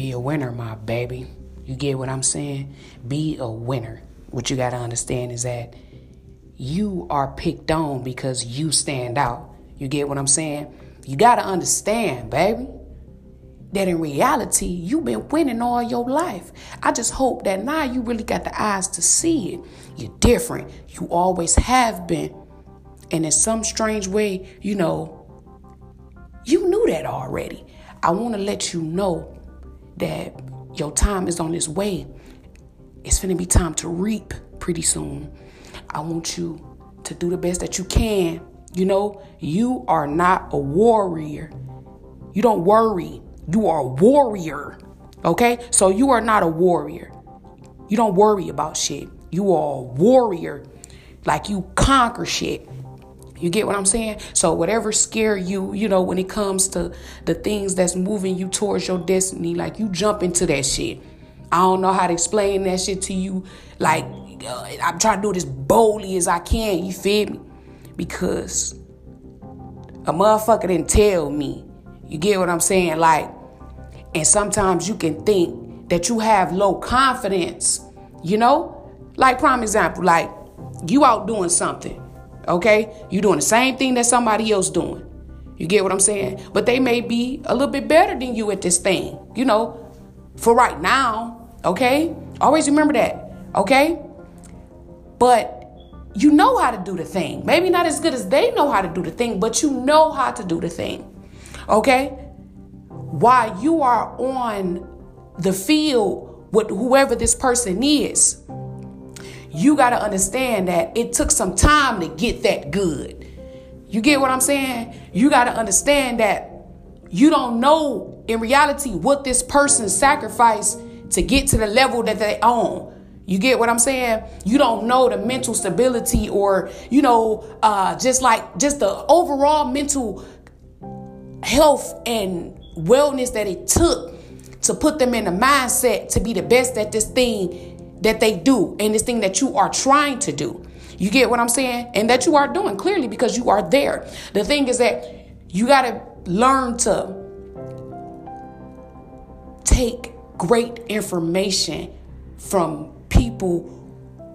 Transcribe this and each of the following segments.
Be a winner, my baby. You get what I'm saying? Be a winner. What you got to understand is that you are picked on because you stand out. You get what I'm saying? You got to understand, baby, that in reality, you've been winning all your life. I just hope that now you really got the eyes to see it. You're different. You always have been. And in some strange way, you know, you knew that already. I want to let you know that your time is on its way. It's going to be time to reap pretty soon. I want you to do the best that you can. You know, you are not a warrior. You don't worry. You are a warrior. Okay? So you are not a warrior. You don't worry about shit. You are a warrior. Like you conquer shit. You get what I'm saying? So whatever scare you, you know, when it comes to the things that's moving you towards your destiny, like you jump into that shit. I don't know how to explain that shit to you. Like uh, I'm trying to do it as boldly as I can. You feel me? Because a motherfucker didn't tell me. You get what I'm saying? Like, and sometimes you can think that you have low confidence. You know, like prime example, like you out doing something Okay? You're doing the same thing that somebody else doing. You get what I'm saying? But they may be a little bit better than you at this thing, you know, for right now. Okay? Always remember that. Okay? But you know how to do the thing. Maybe not as good as they know how to do the thing, but you know how to do the thing. Okay? While you are on the field with whoever this person is, you got to understand that it took some time to get that good. You get what I'm saying? You got to understand that you don't know in reality what this person sacrificed to get to the level that they own. You get what I'm saying? You don't know the mental stability or, you know, uh, just like just the overall mental health and wellness that it took to put them in the mindset to be the best at this thing that they do and this thing that you are trying to do. You get what I'm saying? And that you are doing clearly because you are there. The thing is that you got to learn to take great information from people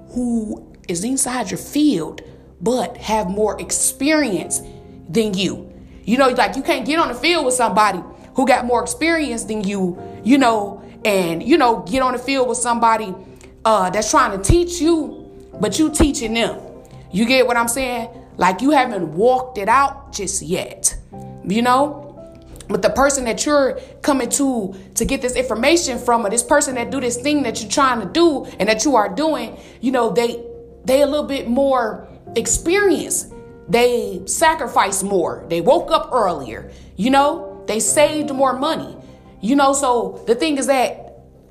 who is inside your field but have more experience than you. You know, like you can't get on the field with somebody who got more experience than you, you know, and you know, get on the field with somebody uh, that's trying to teach you, but you teaching them. You get what I'm saying? Like you haven't walked it out just yet, you know? But the person that you're coming to to get this information from, or this person that do this thing that you're trying to do and that you are doing, you know, they they a little bit more experienced. They sacrifice more. They woke up earlier. You know, they saved more money. You know, so the thing is that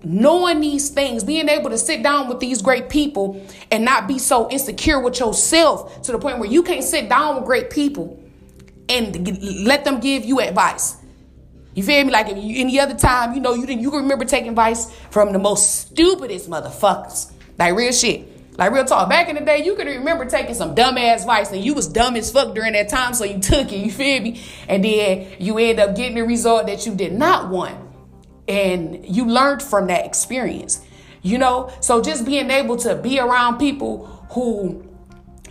knowing these things, being able to sit down with these great people and not be so insecure with yourself to the point where you can't sit down with great people and let them give you advice. You feel me? Like you, any other time, you know, you didn't, you remember taking advice from the most stupidest motherfuckers. Like real shit. Like real talk. Back in the day, you could remember taking some dumbass advice and you was dumb as fuck during that time, so you took it, you feel me? And then you end up getting the result that you did not want and you learned from that experience you know? So just being able to be around people who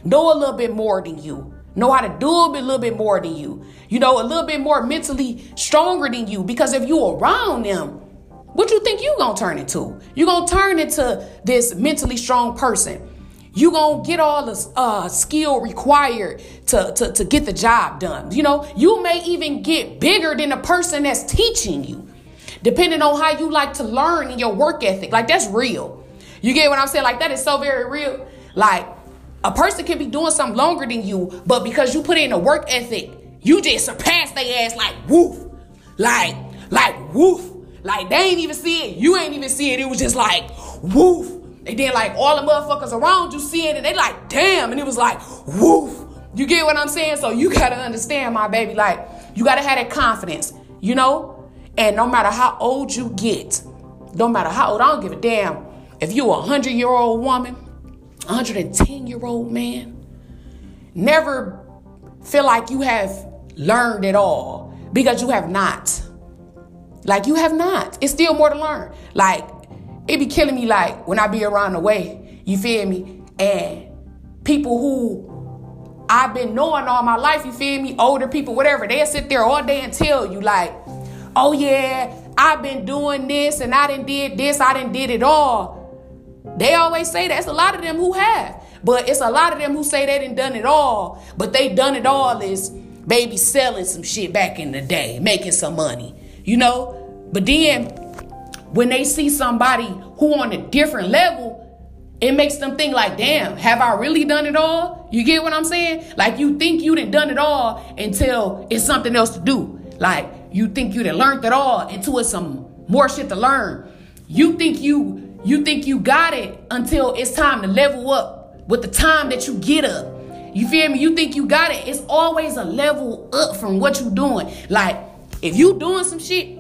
know a little bit more than you know how to do a little bit more than you you know a little bit more mentally stronger than you. Because if you around them what you think you gonna turn into? You gonna turn into this mentally strong person. You gonna get all the uh, skill required to, to, to get the job done you know? You may even get bigger than the person that's teaching you depending on how you like to learn in your work ethic. Like that's real. You get what I'm saying? Like that is so very real. Like a person can be doing something longer than you, but because you put in a work ethic, you just surpass their ass like woof. Like, like woof. Like they ain't even see it. You ain't even see it. It was just like woof. And then like all the motherfuckers around you see it and they like, damn. And it was like woof. You get what I'm saying? So you gotta understand, my baby. Like, you gotta have that confidence, you know? And no matter how old you get, no matter how old, I don't give a damn if you're a 100 year old woman, 110 year old man, never feel like you have learned it all because you have not. Like you have not. It's still more to learn. Like it be killing me like when I be around the way, you feel me? And people who I've been knowing all my life, you feel me? Older people, whatever, they'll sit there all day and tell you like, oh yeah, I've been doing this and I didn't did this, I didn't did it all. They always say that. It's a lot of them who have. But it's a lot of them who say they didn't done it all, but they done it all is baby selling some shit back in the day, making some money, you know? But then when they see somebody who on a different level, it makes them think like, damn, have I really done it all? You get what I'm saying? Like you think you didn't done it all until it's something else to do. Like you think you done learned it all until it's some more shit to learn. You think you you think you got it until it's time to level up with the time that you get up. You feel me? You think you got it. It's always a level up from what you doing. Like, if you doing some shit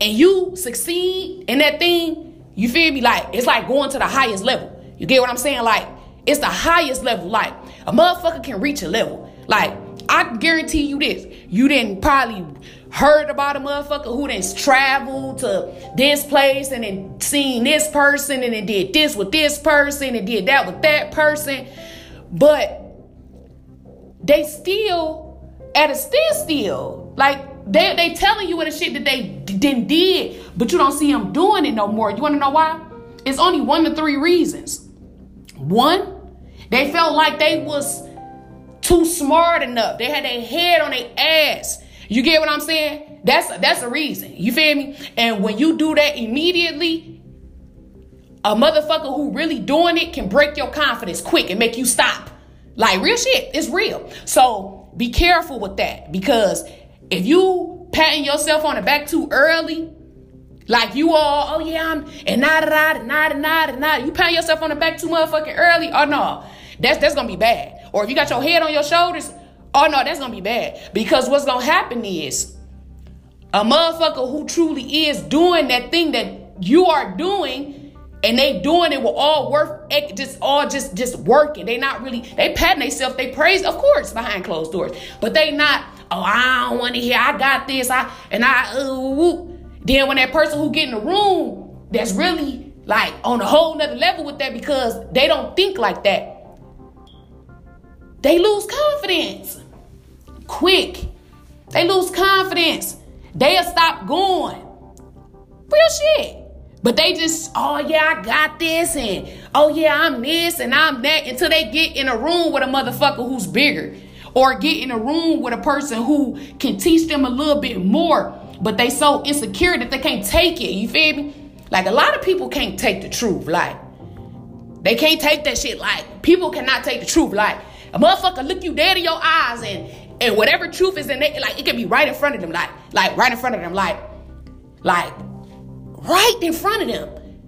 and you succeed in that thing, you feel me? Like, it's like going to the highest level. You get what I'm saying? Like, it's the highest level. Like, a motherfucker can reach a level. Like, I guarantee you this. You didn't probably heard about a motherfucker who then traveled to this place and then seen this person and then did this with this person and did that with that person. But they still at a standstill. Like they they telling you what the shit that they didn't did, but you don't see them doing it no more. You want to know why? It's only one to three reasons. One, they felt like they was too smart enough. They had their head on their ass. You get what I'm saying? That's that's a reason. You feel me? And when you do that immediately, a motherfucker who really doing it can break your confidence quick and make you stop. Like real shit, it's real. So be careful with that because if you patting yourself on the back too early, like you all, oh yeah, I'm and nada nada nada nada nada. You patting yourself on the back too motherfucking early, oh no, that's that's gonna be bad. Or if you got your head on your shoulders, oh no, that's gonna be bad. Because what's gonna happen is a motherfucker who truly is doing that thing that you are doing and they doing it with all work just all just just working. They not really they patting themselves they praise of course behind closed doors. But they not oh i don't want to hear i got this i and i uh, then when that person who get in the room that's really like on a whole nother level with that because they don't think like that they lose confidence quick they lose confidence they'll stop going real shit but they just, oh yeah, I got this, and oh yeah, I'm this and I'm that until they get in a room with a motherfucker who's bigger. Or get in a room with a person who can teach them a little bit more, but they so insecure that they can't take it. You feel me? Like a lot of people can't take the truth. Like they can't take that shit. Like people cannot take the truth. Like a motherfucker look you dead in your eyes and and whatever truth is in it, like it can be right in front of them. Like like right in front of them. Like like right in front of them.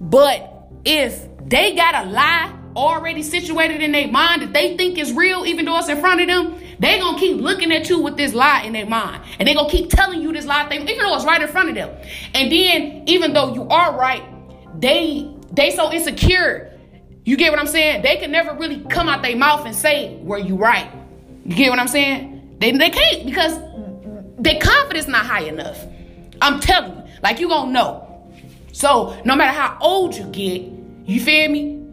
But if they got a lie already situated in their mind that they think is real, even though it's in front of them, they gonna keep looking at you with this lie in their mind. And they gonna keep telling you this lie thing, even though it's right in front of them. And then, even though you are right, they they so insecure. You get what I'm saying? They can never really come out their mouth and say, were you right? You get what I'm saying? They, they can't because their confidence not high enough. I'm telling you. Like you gonna know. So no matter how old you get, you feel me?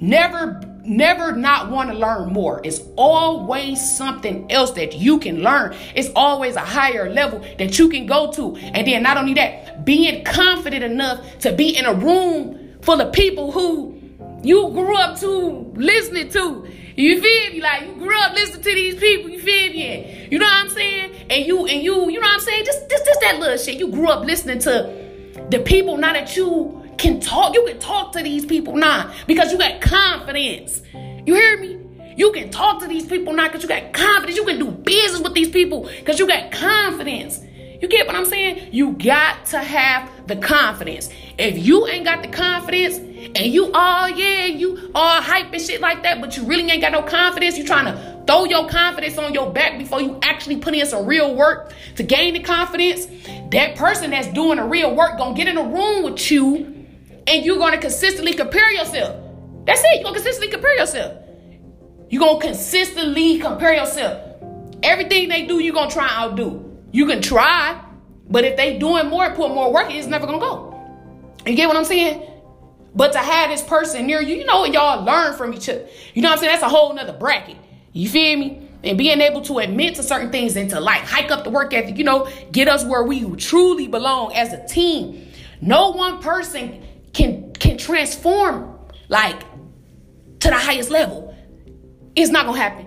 Never, never not want to learn more. It's always something else that you can learn. It's always a higher level that you can go to. And then not only that, being confident enough to be in a room full of people who you grew up to listening to. You feel me? Like you grew up listening to these people. You feel me? You know what I'm saying? And you and you, you know what I'm saying? Just, just, just that little shit. You grew up listening to the people. Now that you can talk, you can talk to these people now because you got confidence. You hear me? You can talk to these people now because you got confidence. You can do business with these people because you got confidence. You get what I'm saying? You got to have the confidence. If you ain't got the confidence and you all, yeah, you all hype and shit like that, but you really ain't got no confidence, you trying to throw your confidence on your back before you actually put in some real work to gain the confidence, that person that's doing the real work gonna get in a room with you and you're gonna consistently compare yourself. That's it. You're gonna consistently compare yourself. You're gonna consistently compare yourself. Everything they do, you're gonna try and outdo. You can try, But if they doing more, put more work, it's never gonna go. You get what I'm saying? But to have this person near you, you know what y'all learn from each other. You know what I'm saying? That's a whole nother bracket. You feel me? And being able to admit to certain things and to like hike up the work ethic, you know, get us where we truly belong as a team. No one person can can transform like to the highest level. It's not gonna happen.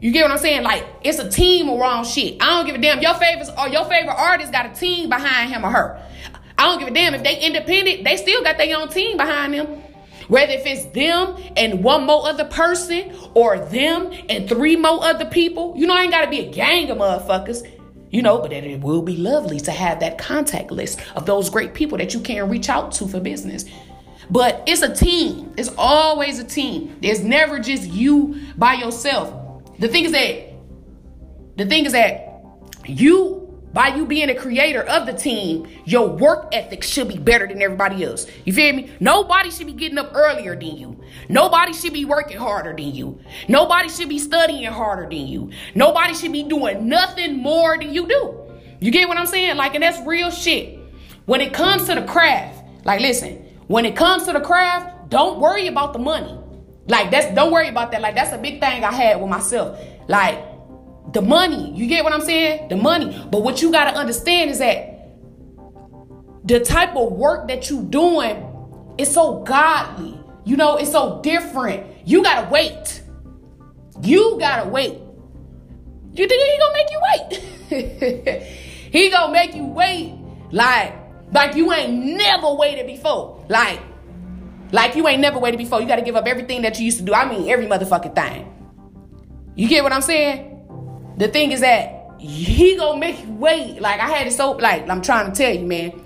You get what I'm saying? Like it's a team around shit. I don't give a damn. Your favorites or your favorite artist got a team behind him or her. I don't give a damn if they independent. They still got their own team behind them. Whether if it's them and one more other person or them and three more other people, you know, I ain't got to be a gang of motherfuckers. You know, but it will be lovely to have that contact list of those great people that you can reach out to for business. But it's a team. It's always a team. There's never just you by yourself. The thing is that the thing is that you by you being a creator of the team, your work ethic should be better than everybody else. You feel me? Nobody should be getting up earlier than you. Nobody should be working harder than you. Nobody should be studying harder than you. Nobody should be doing nothing more than you do. You get what I'm saying? Like, and that's real shit. When it comes to the craft, like, listen, when it comes to the craft, don't worry about the money. Like that's don't worry about that. Like that's a big thing I had with myself. Like the money, you get what I'm saying? The money. But what you gotta understand is that the type of work that you doing is so godly. You know, it's so different. You gotta wait. You gotta wait. You think he gonna make you wait? he gonna make you wait like like you ain't never waited before. Like like you ain't never waited before. You got to give up everything that you used to do. I mean, every motherfucking thing. You get what I'm saying? The thing is that he gonna make you wait. Like I had it so like I'm trying to tell you, man.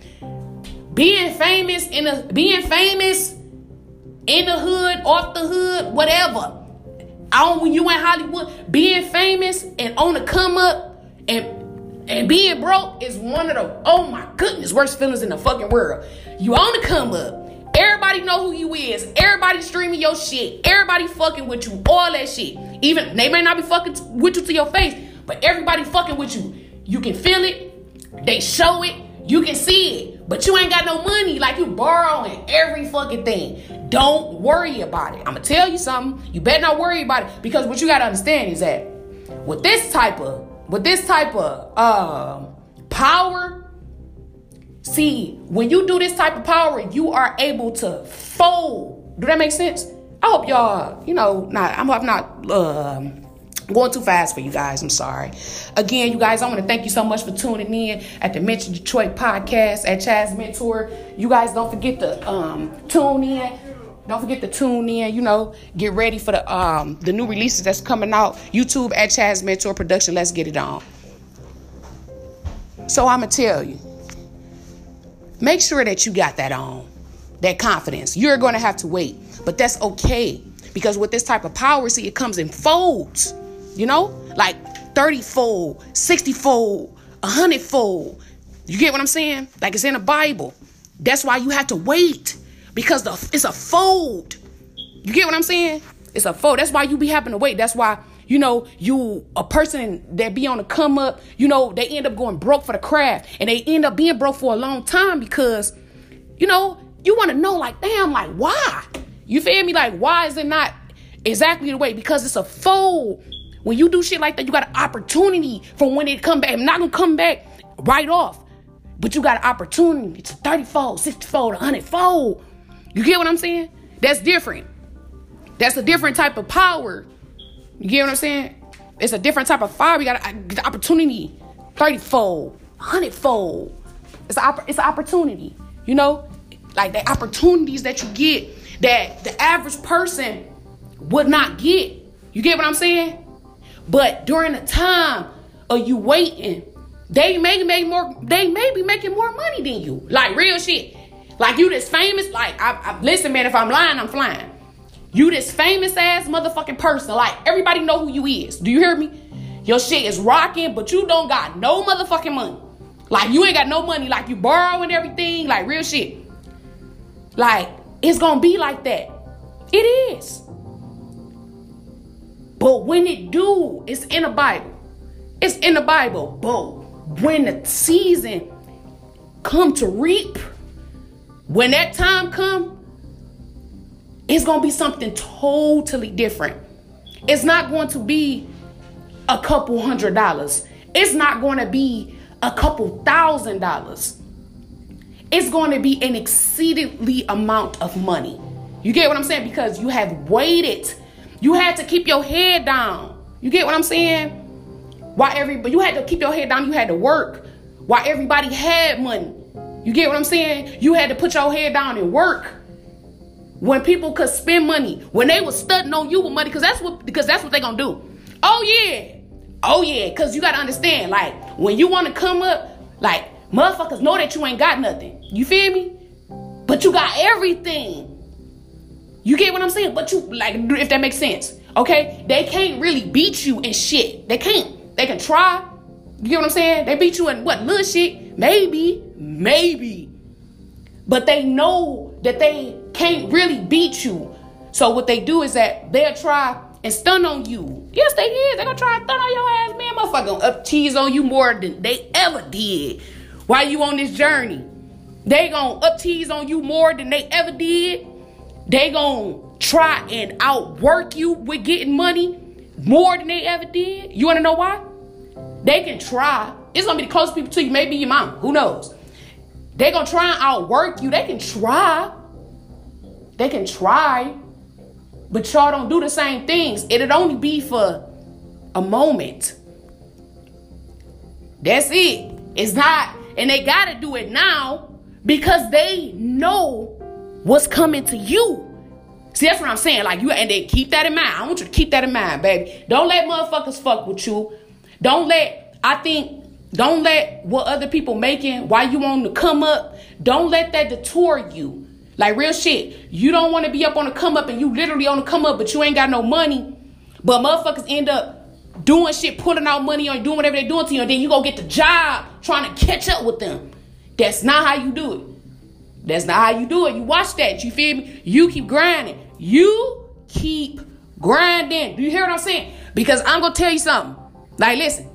Being famous in a being famous in the hood, off the hood, whatever. I on when you in Hollywood, being famous and on the come up and and being broke is one of the oh my goodness worst feelings in the fucking world. You on the come up. Everybody know who you is. Everybody streaming your shit. Everybody fucking with you. All that shit. Even they may not be fucking with you to your face, but everybody fucking with you. You can feel it. They show it. You can see it. But you ain't got no money. Like you borrowing every fucking thing. Don't worry about it. I'm gonna tell you something. You better not worry about it. Because what you gotta understand is that with this type of with this type of um, power See, when you do this type of power, you are able to fold. Do that make sense? I hope y'all, you know, not I'm, I'm not um, going too fast for you guys. I'm sorry. Again, you guys, I want to thank you so much for tuning in at the Mention Detroit podcast at Chazz Mentor. You guys don't forget to um, tune in. Don't forget to tune in. You know, get ready for the um, the new releases that's coming out. YouTube at Chazz Mentor Production. Let's get it on. So I'm gonna tell you. Make sure that you got that on, that confidence. You're to have to wait, but that's okay because with this type of power, see, it comes in folds, you know, like 30 fold, 60 fold, 100 fold. You get what I'm saying? Like it's in the Bible. That's why you have to wait because the, it's a fold. You get what I'm saying? It's a fold. That's why you be having to wait. That's why you know, you a person that be on the come up, you know, they end up going broke for the craft and they end up being broke for a long time because, you know, you want to know like, damn, like why? You feel me? Like, why is it not exactly the way? Because it's a fold. When you do shit like that, you got an opportunity for when it come back. I'm not gonna come back right off. But you got an opportunity. It's 30 fold, 60 fold, 100 fold. You get what I'm saying? That's different. That's a different type of power you get what I'm saying? It's a different type of fire. We got the opportunity, thirty fold, hundred fold. It's a, it's an opportunity. You know, like the opportunities that you get that the average person would not get. You get what I'm saying? But during the time of you waiting, they may make more. They may be making more money than you. Like real shit. Like you this famous. Like I, I listen, man. If I'm lying, I'm flying. You this famous ass motherfucking person. Like everybody know who you is. Do you hear me? Your shit is rocking, but you don't got no motherfucking money. Like you ain't got no money. Like you borrowing everything. Like real shit. Like it's gonna be like that. It is. But when it do, it's in the Bible. It's in the Bible. Boom. when the season come to reap, when that time come, it's going to be something totally different. It's not going to be a couple hundred dollars. It's not going to be a couple thousand dollars. It's going to be an exceedingly amount of money. You get what I'm saying? Because you have waited. You had to keep your head down. You get what I'm saying? Why everybody you had to keep your head down, you had to work. Why everybody had money. You get what I'm saying? You had to put your head down and work. When people could spend money, when they was studying on you with money, because that's what because that's what they gonna do. Oh yeah. Oh yeah, cause you gotta understand, like when you wanna come up, like motherfuckers know that you ain't got nothing. You feel me? But you got everything. You get what I'm saying? But you like if that makes sense. Okay? They can't really beat you in shit. They can't. They can try. You get what I'm saying? They beat you in what little shit? Maybe. Maybe. But they know that they can't really beat you. So what they do is that they'll try and stun on you. Yes, they is. They're gonna try and stun on your ass, man. Motherfucker gonna up tease on you more than they ever did while you on this journey. They gonna up tease on you more than they ever did. They gonna try and outwork you with getting money more than they ever did. You wanna know why? They can try. It's gonna be the closest people to you, maybe your mom. Who knows? They gonna try and outwork you. They can try. They can try, but y'all don't do the same things. It'd only be for a moment. That's it. It's not, and they gotta do it now because they know what's coming to you. See, that's what I'm saying. Like you, and they keep that in mind. I want you to keep that in mind, baby. Don't let motherfuckers fuck with you. Don't let. I think. Don't let what other people making why you want to come up. Don't let that detour you. Like real shit. You don't want to be up on the come up and you literally on the come up, but you ain't got no money. But motherfuckers end up doing shit, putting out money on doing whatever they're doing to you, and then you go get the job trying to catch up with them. That's not how you do it. That's not how you do it. You watch that. You feel me? You keep grinding. You keep grinding. Do you hear what I'm saying? Because I'm gonna tell you something. Like, listen.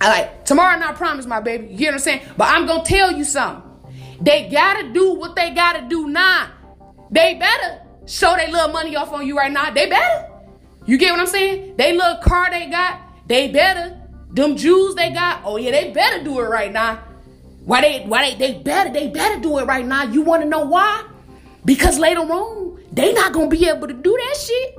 I like tomorrow not promise, my baby. You hear what I'm saying? But I'm gonna tell you something. They gotta do what they gotta do now. They better show their little money off on you right now. They better. You get what I'm saying? They little car they got, they better. Them Jews they got, oh yeah, they better do it right now. Why they why they they better, they better do it right now. You wanna know why? Because later on, they not gonna be able to do that shit.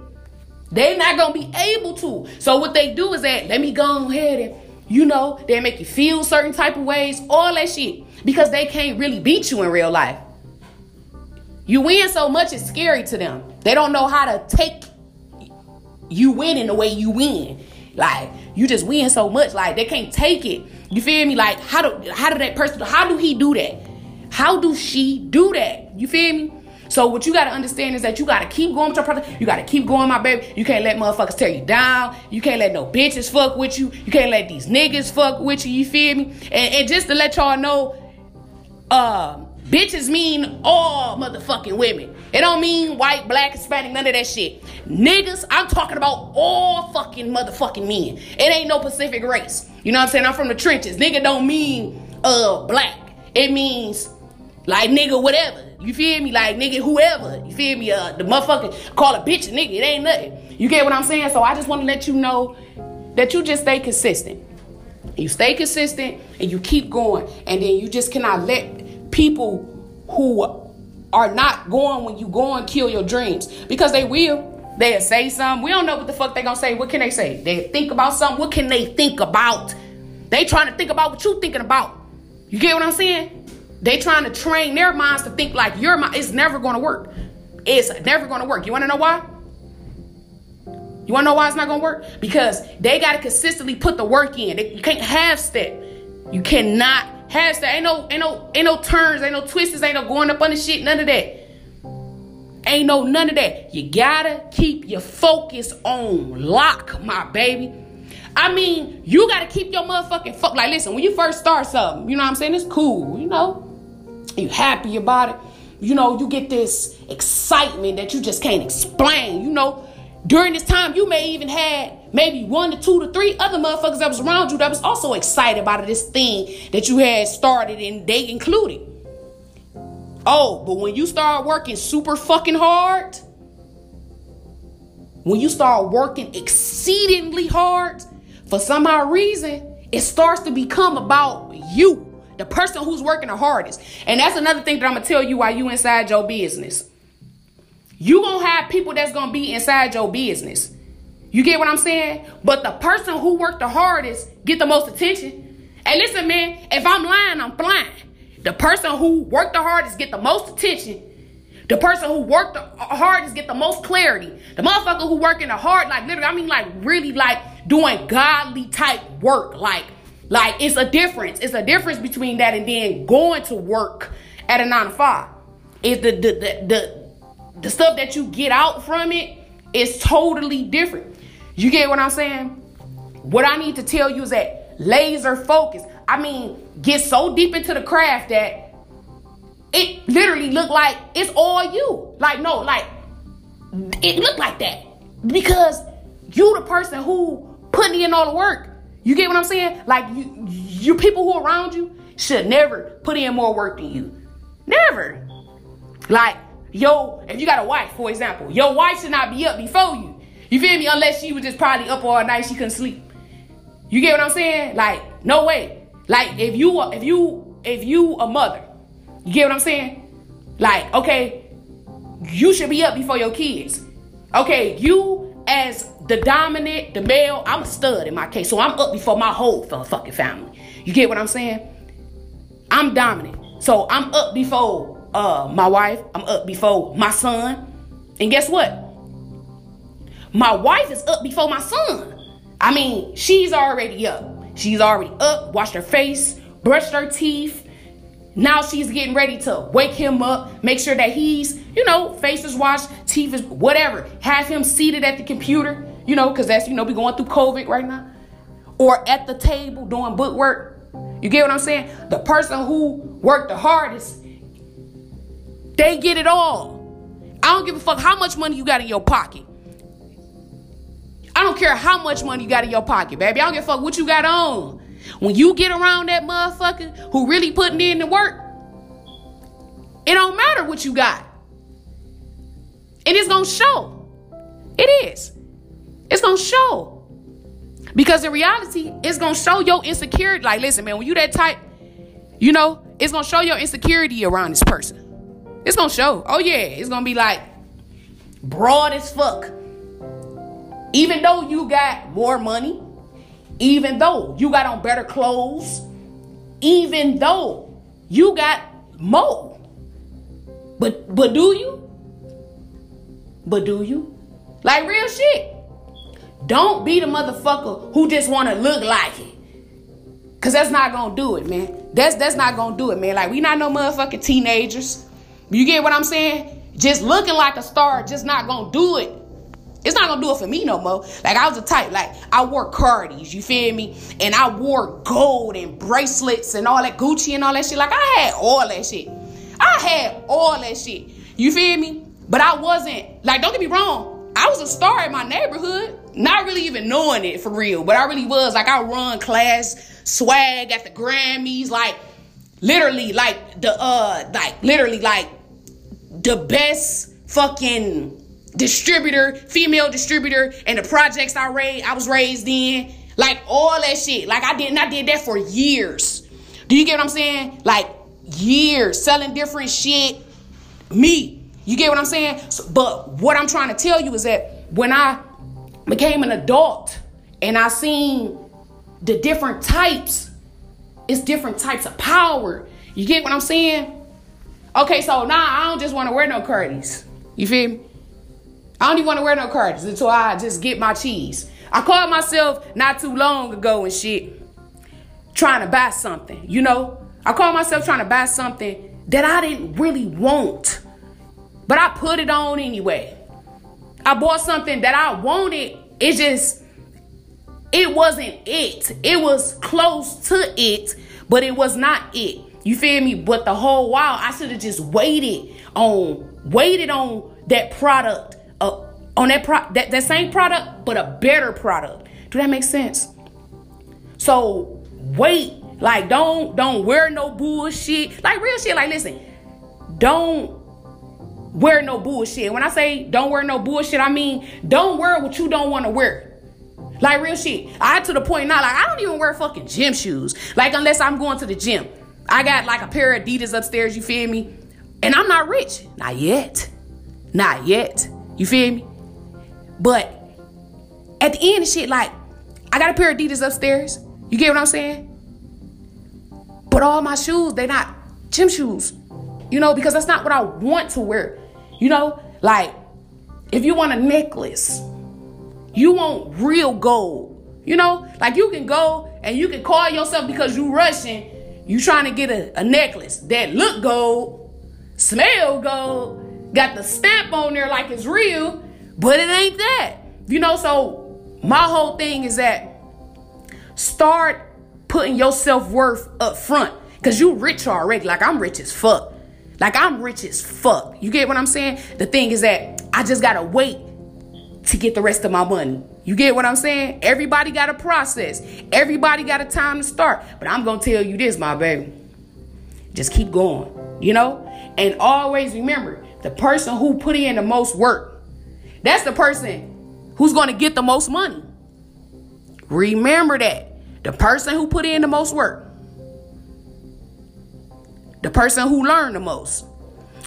They not gonna be able to. So what they do is that let me go ahead and you know, they make you feel certain type of ways, all that shit because they can't really beat you in real life. You win so much, it's scary to them. They don't know how to take you win in the way you win. Like you just win so much, like they can't take it. You feel me? Like how do how do that person? How do he do that? How do she do that? You feel me? So what you gotta understand is that you gotta keep going with your product. You gotta keep going, my baby. You can't let motherfuckers tear you down. You can't let no bitches fuck with you. You can't let these niggas fuck with you. You feel me? And, and just to let y'all know, uh, bitches mean all motherfucking women. It don't mean white, black, Hispanic, none of that shit. Niggas, I'm talking about all fucking motherfucking men. It ain't no Pacific race. You know what I'm saying? I'm from the trenches. Nigga don't mean uh black. It means like nigga whatever. You feel me? Like nigga whoever. You feel me? Uh the motherfucker call a bitch a nigga. It ain't nothing. You get what I'm saying? So I just want to let you know that you just stay consistent. You stay consistent and you keep going. And then you just cannot let people who are not going when you go and kill your dreams because they will. They'll say something. We don't know what the fuck they gonna say. What can they say? They think about something. What can they think about? They trying to think about what you thinking about. You get what I'm saying? They trying to train their minds to think like your mind. It's never gonna work. It's never gonna work. You wanna know why? You wanna know why it's not gonna work? Because they gotta consistently put the work in. They, you can't half step. You cannot half step. Ain't no, ain't no, ain't no turns, ain't no twists, ain't no going up on the shit, none of that. Ain't no none of that. You gotta keep your focus on lock, my baby. I mean, you gotta keep your motherfucking fuck. Like, listen, when you first start something, you know what I'm saying? It's cool, you know. You happy about it. You know, you get this excitement that you just can't explain. You know, During this time, you may even had maybe one to two to three other motherfuckers that was around you that was also excited about this thing that you had started and they included. Oh, but when you start working super fucking hard, when you start working exceedingly hard, for some odd reason, it starts to become about you, the person who's working the hardest. And that's another thing that I'm gonna tell you while you inside your business. You gonna have people that's gonna be inside your business. You get what I'm saying? But the person who worked the hardest get the most attention. And listen, man, if I'm lying, I'm blind. The person who worked the hardest get the most attention. The person who worked the hardest get the most clarity. The motherfucker who working the hard, like literally, I mean, like really, like doing godly type work. Like, like it's a difference. It's a difference between that and then going to work at a nine to five. Is the the the the, the stuff that you get out from it is totally different. You get what I'm saying? What I need to tell you is that laser focus. I mean, get so deep into the craft that it literally looked like it's all you. Like, no, like it looked like that. Because you the person who putting in all the work. You get what I'm saying? Like you you people who around you should never put in more work than you. Never. Like, yo, if you got a wife, for example, your wife should not be up before you. You feel me? Unless she was just probably up all night, she couldn't sleep. You get what I'm saying? Like, no way. Like, if you if you if you a mother, you get what I'm saying? Like, okay, you should be up before your kids. Okay, you as the dominant, the male, I'm a stud in my case, so I'm up before my whole fucking family. You get what I'm saying? I'm dominant, so I'm up before uh, my wife. I'm up before my son, and guess what? My wife is up before my son. I mean, she's already up. She's already up, washed her face, brushed her teeth. Now she's getting ready to wake him up, make sure that he's, you know, face is washed, teeth is whatever. Have him seated at the computer, you know, because that's, you know, we going through COVID right now. Or at the table doing book work. You get what I'm saying? The person who worked the hardest, they get it all. I don't give a fuck how much money you got in your pocket. I don't care how much money you got in your pocket, baby. I don't give a fuck what you got on. When you get around that motherfucker who really putting in the work, it don't matter what you got. And it's gonna show. It is. It's gonna show. Because in reality, it's gonna show your insecurity. Like, listen, man, when you that type, you know, it's gonna show your insecurity around this person. It's gonna show. Oh yeah, it's gonna be like broad as fuck. Even though you got more money, even though you got on better clothes, even though you got more. But but do you? But do you? Like real shit. Don't be the motherfucker who just want to look like it. Cause that's not gonna do it, man. That's that's not gonna do it, man. Like we not no motherfucking teenagers. You get what I'm saying? Just looking like a star, just not gonna do it. It's not gonna do it for me no more. Like I was a type, like I wore Cardis, you feel me? And I wore gold and bracelets and all that Gucci and all that shit. Like I had all that shit. I had all that shit. You feel me? But I wasn't like, don't get me wrong. I was a star in my neighborhood, not really even knowing it for real. But I really was. Like I run class swag at the Grammys, like literally, like the uh, like literally, like the best fucking distributor, female distributor, and the projects I raised, I was raised in, like all that shit. Like I did, and I did that for years. Do you get what I'm saying? Like years selling different shit. Me, you get what I'm saying? So, but what I'm trying to tell you is that when I became an adult and I seen the different types, it's different types of power. You get what I'm saying? Okay, so now I don't just want to wear no curtains. You feel me? I don't even want to wear no cards until I just get my cheese. I called myself not too long ago and shit, trying to buy something, you know? I called myself trying to buy something that I didn't really want, but I put it on anyway. I bought something that I wanted. It just, it wasn't it. It was close to it, but it was not it. You feel me? But the whole while, I should have just waited on, waited on that product uh, on that pro that, that same product, but a better product. Do that make sense? So wait, like don't don't wear no bullshit. Like real shit. Like listen, don't wear no bullshit. When I say don't wear no bullshit, I mean don't wear what you don't want to wear. Like real shit. I to the point now, like I don't even wear fucking gym shoes. Like unless I'm going to the gym. I got like a pair of Adidas upstairs, you feel me? And I'm not rich. Not yet. Not yet. You feel me? But at the end of shit, like, I got a pair of Adidas upstairs. You get what I'm saying? But all my shoes, they not gym shoes. You know, because that's not what I want to wear. You know, like if you want a necklace, you want real gold. You know, like you can go and you can call yourself because you rushing, you trying to get a, a necklace that look gold, smell gold, got the stamp on there like it's real, but it ain't that. You know, so my whole thing is that start putting your self-worth up front. Cause you rich already. Like I'm rich as fuck. Like I'm rich as fuck. You get what I'm saying? The thing is that I just gotta wait to get the rest of my money. You get what I'm saying? Everybody got a process. Everybody got a time to start. But I'm gonna tell you this, my baby. Just keep going. You know? And always remember the person who put in the most work, that's the person who's gonna get the most money. Remember that. The person who put in the most work the person who learned the most,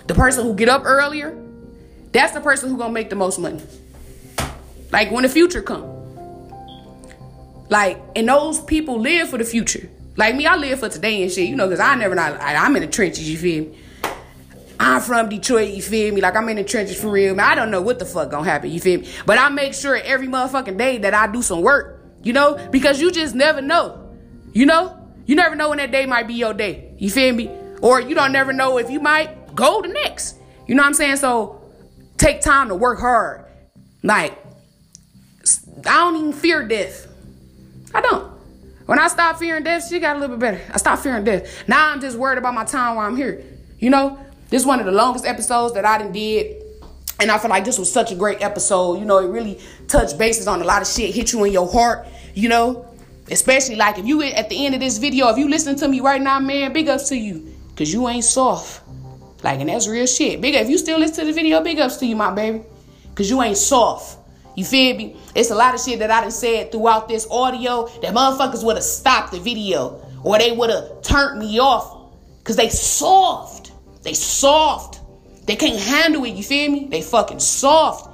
the person who get up earlier, that's the person who gonna make the most money. Like when the future come. Like, and those people live for the future. Like me, I live for today and shit, you know, because I never not I, I'm in the trenches, you feel me? I'm from Detroit, you feel me? Like I'm in the trenches for real. Man, I don't know what the fuck gonna happen, you feel me? But I make sure every motherfucking day that I do some work, you know, because you just never know. You know? You never know when that day might be your day. You feel me? Or you don't never know if you might go the next. You know what I'm saying? So take time to work hard. Like, I don't even fear death. I don't. When I stopped fearing death, she got a little bit better. I stopped fearing death. Now I'm just worried about my time while I'm here. You know, this is one of the longest episodes that I done did. And I feel like this was such a great episode. You know, it really touched bases on a lot of shit, hit you in your heart, you know. Especially like if you at the end of this video, if you listen to me right now, man, big ups to you. Cause you ain't soft. Like, and that's real shit. Big if you still listen to the video, big ups to you, my baby. Cause you ain't soft. You feel me? It's a lot of shit that I done said throughout this audio that motherfuckers would have stopped the video. Or they would have turned me off. Cause they soft. They soft. They can't handle it, you feel me? They fucking soft.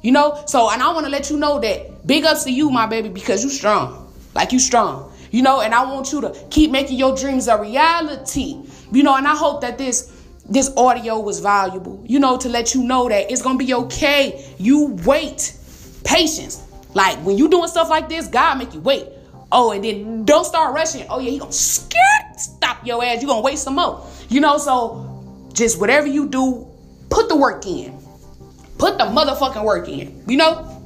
You know? So, and I want to let you know that big ups to you, my baby, because you strong. Like you strong. You know, and I want you to keep making your dreams a reality. You know, and I hope that this this audio was valuable, you know, to let you know that it's gonna be okay. You wait. Patience. Like when you doing stuff like this, God make you wait. Oh, and then don't start rushing. Oh yeah, he gonna skirt stop your ass. You gonna wait some more. You know, so just whatever you do, put the work in. Put the motherfucking work in. You know?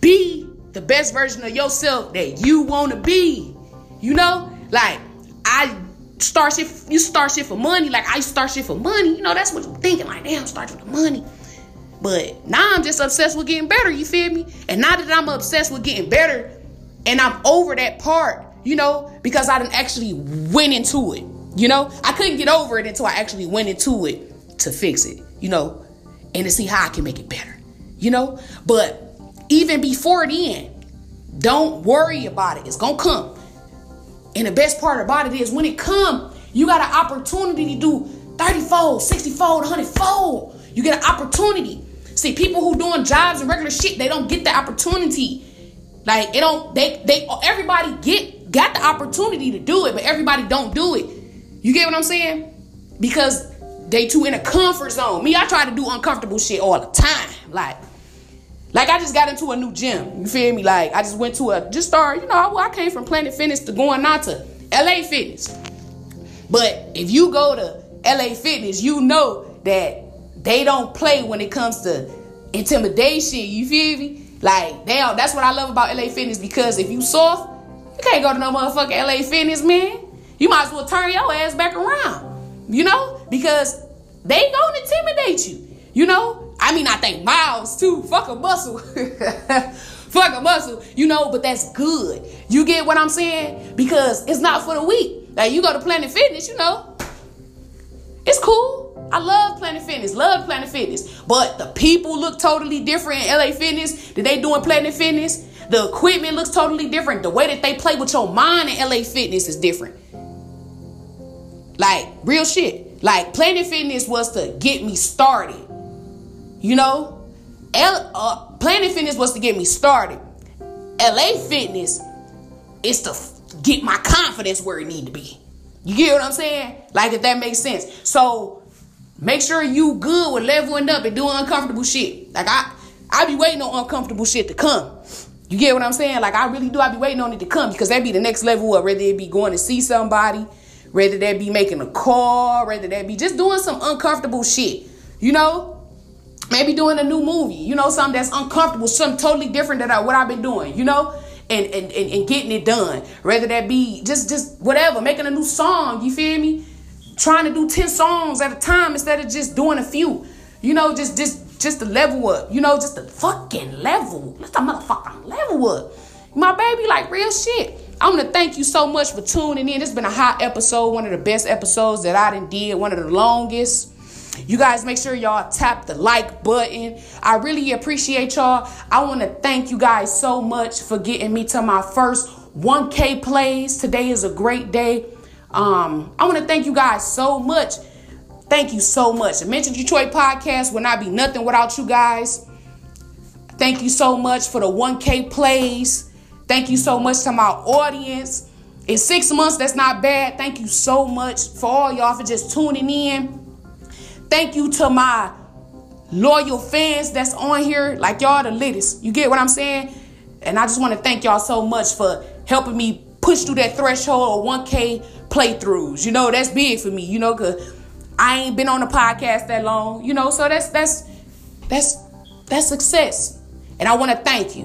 Be the best version of yourself that you wanna be. You know? Like, I start shit, you start shit for money. Like I start shit for money. You know, that's what you're thinking. Like, damn, start for the money. But now I'm just obsessed with getting better, you feel me? And now that I'm obsessed with getting better and I'm over that part, you know, because I didn't actually went into it. You know, I couldn't get over it until I actually went into it to fix it, you know, and to see how I can make it better, you know. But even before then, don't worry about it. It's gonna come. And the best part about it is when it come, you got an opportunity to do 30 fold, 60 fold, 100 fold. You get an opportunity. See, people who doing jobs and regular shit, they don't get the opportunity. Like it don't they they everybody get got the opportunity to do it, but everybody don't do it. You get what I'm saying? Because they too in a comfort zone. Me, I try to do uncomfortable shit all the time. Like like I just got into a new gym. You feel me? Like I just went to a just start. You know, I, I came from Planet Fitness to going out to LA Fitness. But if you go to LA Fitness, you know that they don't play when it comes to intimidation. You feel me? Like damn, that's what I love about LA Fitness because if you soft, you can't go to no motherfucking LA Fitness, man. You might as well turn your ass back around. You know, because they gonna intimidate you. You know, I mean, I think miles too. Fuck a muscle. Fuck a muscle, you know, but that's good. You get what I'm saying? Because it's not for the weak. Like you go to Planet Fitness, you know, it's cool. I love Planet Fitness, love Planet Fitness. But the people look totally different in LA Fitness that they doing Planet Fitness. The equipment looks totally different. The way that they play with your mind in LA Fitness is different. Like real shit. Like Planet Fitness was to get me started. You know, L- uh, Planet Fitness was to get me started. LA Fitness is to f- get my confidence where it need to be. You get what I'm saying? Like if that makes sense. So make sure you good with leveling up and doing uncomfortable shit. Like I, I be waiting on uncomfortable shit to come. You get what I'm saying? Like I really do. I be waiting on it to come because that be the next level of whether it be going to see somebody, whether that be making a call, whether that be just doing some uncomfortable shit. You know, maybe doing a new movie, you know, something that's uncomfortable, something totally different than what I've been doing, you know, and, and, and, and getting it done. Whether that be just just whatever, making a new song, you feel me? Trying to do 10 songs at a time instead of just doing a few. You know, just just just to level up, you know, just the fucking level. Let's the motherfucking level up. My baby, like real shit. I want to thank you so much for tuning in. It's been a hot episode, one of the best episodes that I done did, one of the longest. You guys make sure y'all tap the like button. I really appreciate y'all. I want to thank you guys so much for getting me to my first 1K plays. Today is a great day. Um, I want to thank you guys so much. Thank you so much. The Mentor Detroit podcast would not be nothing without you guys. Thank you so much for the 1K plays. Thank you so much to my audience. In six months, that's not bad. Thank you so much for all y'all for just tuning in. Thank you to my loyal fans that's on here. Like y'all the latest. You get what I'm saying? And I just want to thank y'all so much for helping me push through that threshold of 1K playthroughs. You know, that's big for me, you know, cause I ain't been on the podcast that long, you know, so that's that's that's that's success. And I want to thank you.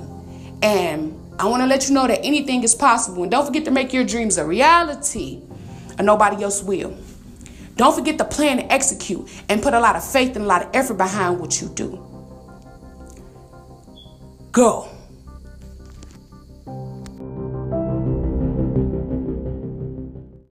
And I want to let you know that anything is possible. And don't forget to make your dreams a reality, and nobody else will. Don't forget to plan and execute and put a lot of faith and a lot of effort behind what you do. Go.